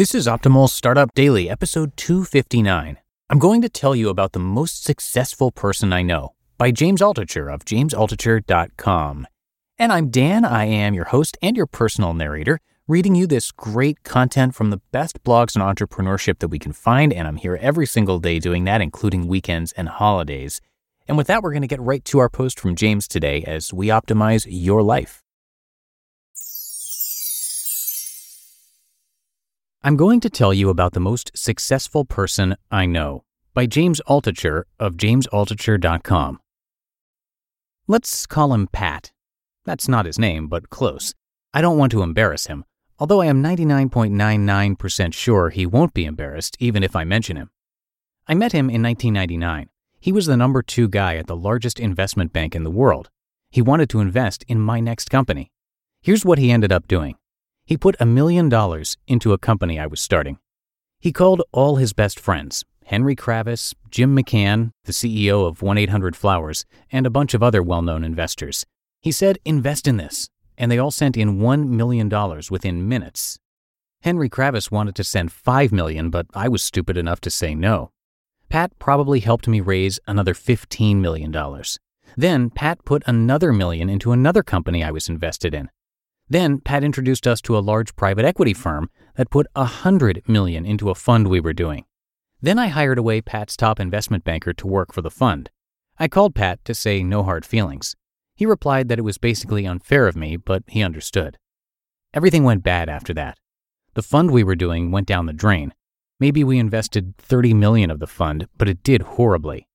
This is Optimal Startup Daily, episode 259. I'm going to tell you about the most successful person I know by James Altucher of jamesaltucher.com. And I'm Dan. I am your host and your personal narrator, reading you this great content from the best blogs on entrepreneurship that we can find. And I'm here every single day doing that, including weekends and holidays. And with that, we're going to get right to our post from James today as we optimize your life. I'm going to tell you about the most successful person I know by James Altucher of jamesaltucher.com. Let's call him Pat. That's not his name, but close. I don't want to embarrass him, although I am 99.99% sure he won't be embarrassed even if I mention him. I met him in 1999. He was the number two guy at the largest investment bank in the world. He wanted to invest in my next company. Here's what he ended up doing. He put a million dollars into a company I was starting. He called all his best friends Henry Kravis, Jim McCann, the CEO of 1 800 Flowers, and a bunch of other well known investors. He said, Invest in this. And they all sent in $1 million within minutes. Henry Kravis wanted to send 5 million, but I was stupid enough to say no. Pat probably helped me raise another $15 million. Then Pat put another million into another company I was invested in. Then Pat introduced us to a large private equity firm that put a hundred million into a fund we were doing. Then I hired away Pat's top investment banker to work for the fund. I called Pat to say no hard feelings. He replied that it was basically unfair of me, but he understood. Everything went bad after that. The fund we were doing went down the drain. Maybe we invested 30 million of the fund, but it did horribly.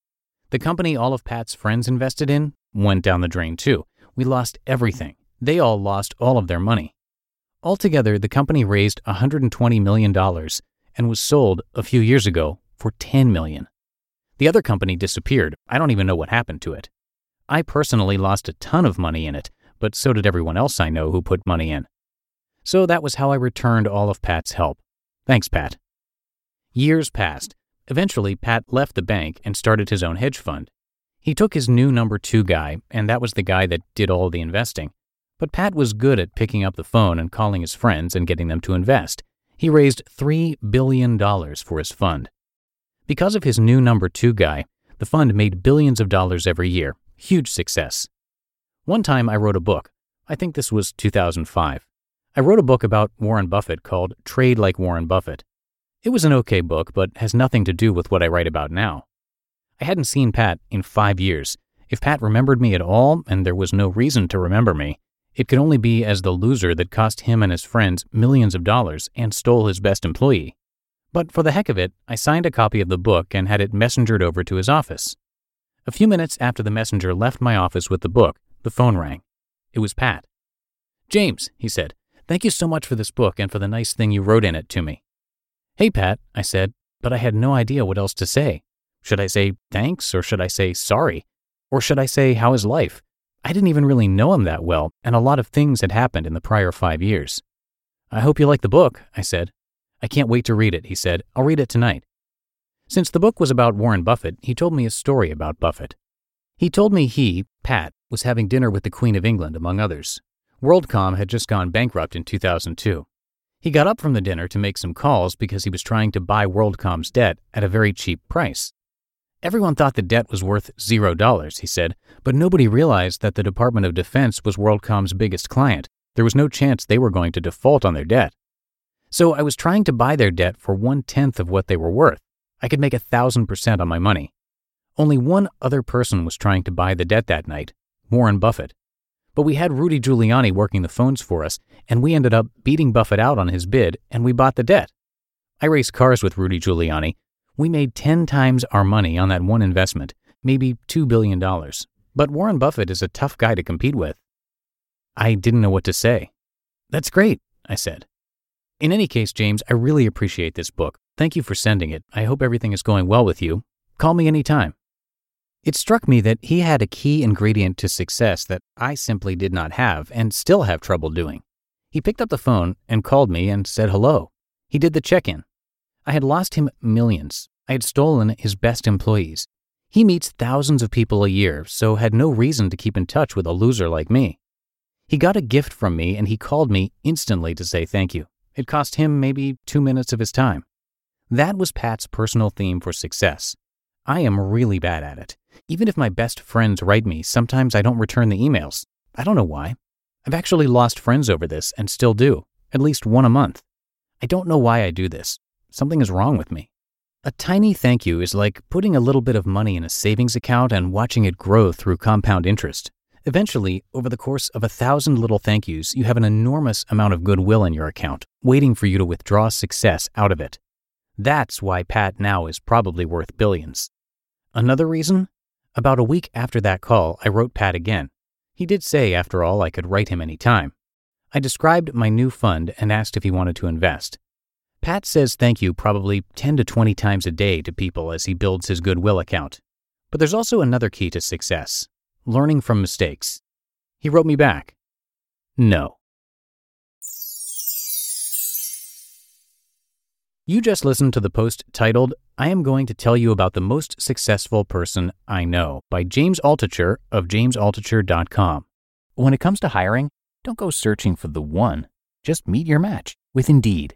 The company all of Pat's friends invested in went down the drain too. We lost everything. They all lost all of their money. Altogether, the company raised $120 million and was sold a few years ago for 10 million. The other company disappeared. I don't even know what happened to it. I personally lost a ton of money in it, but so did everyone else I know who put money in. So that was how I returned all of Pat's help. Thanks, Pat. Years passed. Eventually, Pat left the bank and started his own hedge fund. He took his new number two guy, and that was the guy that did all the investing. But Pat was good at picking up the phone and calling his friends and getting them to invest. He raised $3 billion for his fund. Because of his new number two guy, the fund made billions of dollars every year. Huge success. One time I wrote a book. I think this was 2005. I wrote a book about Warren Buffett called Trade Like Warren Buffett. It was an okay book, but has nothing to do with what I write about now. I hadn't seen Pat in five years. If Pat remembered me at all, and there was no reason to remember me, it could only be as the loser that cost him and his friends millions of dollars and stole his best employee. But for the heck of it, I signed a copy of the book and had it messengered over to his office. A few minutes after the messenger left my office with the book, the phone rang. It was Pat. James, he said, thank you so much for this book and for the nice thing you wrote in it to me. Hey, Pat, I said, but I had no idea what else to say. Should I say thanks or should I say sorry? Or should I say, how is life? I didn't even really know him that well, and a lot of things had happened in the prior five years. I hope you like the book, I said. I can't wait to read it, he said. I'll read it tonight. Since the book was about Warren Buffett, he told me a story about Buffett. He told me he, Pat, was having dinner with the Queen of England, among others. WorldCom had just gone bankrupt in 2002. He got up from the dinner to make some calls because he was trying to buy WorldCom's debt at a very cheap price. Everyone thought the debt was worth zero dollars, he said, but nobody realized that the Department of Defense was WorldCom's biggest client. There was no chance they were going to default on their debt. So I was trying to buy their debt for one tenth of what they were worth. I could make a thousand percent on my money. Only one other person was trying to buy the debt that night Warren Buffett. But we had Rudy Giuliani working the phones for us, and we ended up beating Buffett out on his bid, and we bought the debt. I raced cars with Rudy Giuliani. We made 10 times our money on that one investment, maybe $2 billion. But Warren Buffett is a tough guy to compete with. I didn't know what to say. That's great, I said. In any case, James, I really appreciate this book. Thank you for sending it. I hope everything is going well with you. Call me anytime. It struck me that he had a key ingredient to success that I simply did not have and still have trouble doing. He picked up the phone and called me and said hello. He did the check in. I had lost him millions. I had stolen his best employees. He meets thousands of people a year, so had no reason to keep in touch with a loser like me. He got a gift from me and he called me instantly to say thank you. It cost him maybe two minutes of his time. That was Pat's personal theme for success. I am really bad at it. Even if my best friends write me, sometimes I don't return the emails. I don't know why. I've actually lost friends over this and still do, at least one a month. I don't know why I do this. Something is wrong with me. A tiny thank you is like putting a little bit of money in a savings account and watching it grow through compound interest. Eventually, over the course of a thousand little thank yous, you have an enormous amount of goodwill in your account, waiting for you to withdraw success out of it. That's why Pat now is probably worth billions. Another reason? About a week after that call, I wrote Pat again. He did say, after all, I could write him any time. I described my new fund and asked if he wanted to invest. Pat says thank you probably 10 to 20 times a day to people as he builds his Goodwill account. But there's also another key to success learning from mistakes. He wrote me back No. You just listened to the post titled, I am going to tell you about the most successful person I know by James Altucher of jamesaltucher.com. When it comes to hiring, don't go searching for the one. Just meet your match with Indeed.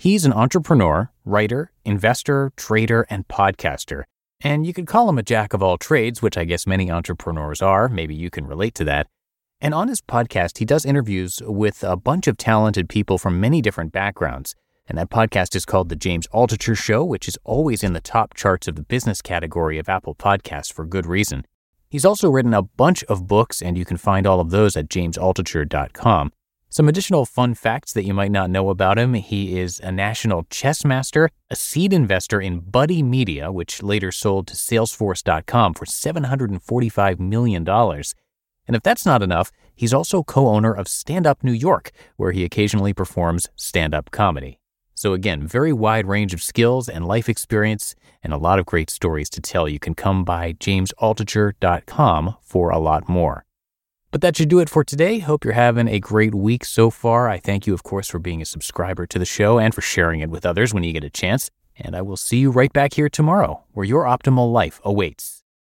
He's an entrepreneur, writer, investor, trader, and podcaster. And you could call him a jack of all trades, which I guess many entrepreneurs are. Maybe you can relate to that. And on his podcast, he does interviews with a bunch of talented people from many different backgrounds. And that podcast is called The James Altucher Show, which is always in the top charts of the business category of Apple Podcasts for good reason. He's also written a bunch of books, and you can find all of those at jamesaltucher.com. Some additional fun facts that you might not know about him he is a national chess master, a seed investor in Buddy Media, which later sold to Salesforce.com for $745 million. And if that's not enough, he's also co owner of Stand Up New York, where he occasionally performs stand up comedy. So, again, very wide range of skills and life experience, and a lot of great stories to tell. You can come by jamesaltucher.com for a lot more. But that should do it for today. Hope you're having a great week so far. I thank you, of course, for being a subscriber to the show and for sharing it with others when you get a chance. And I will see you right back here tomorrow, where your optimal life awaits.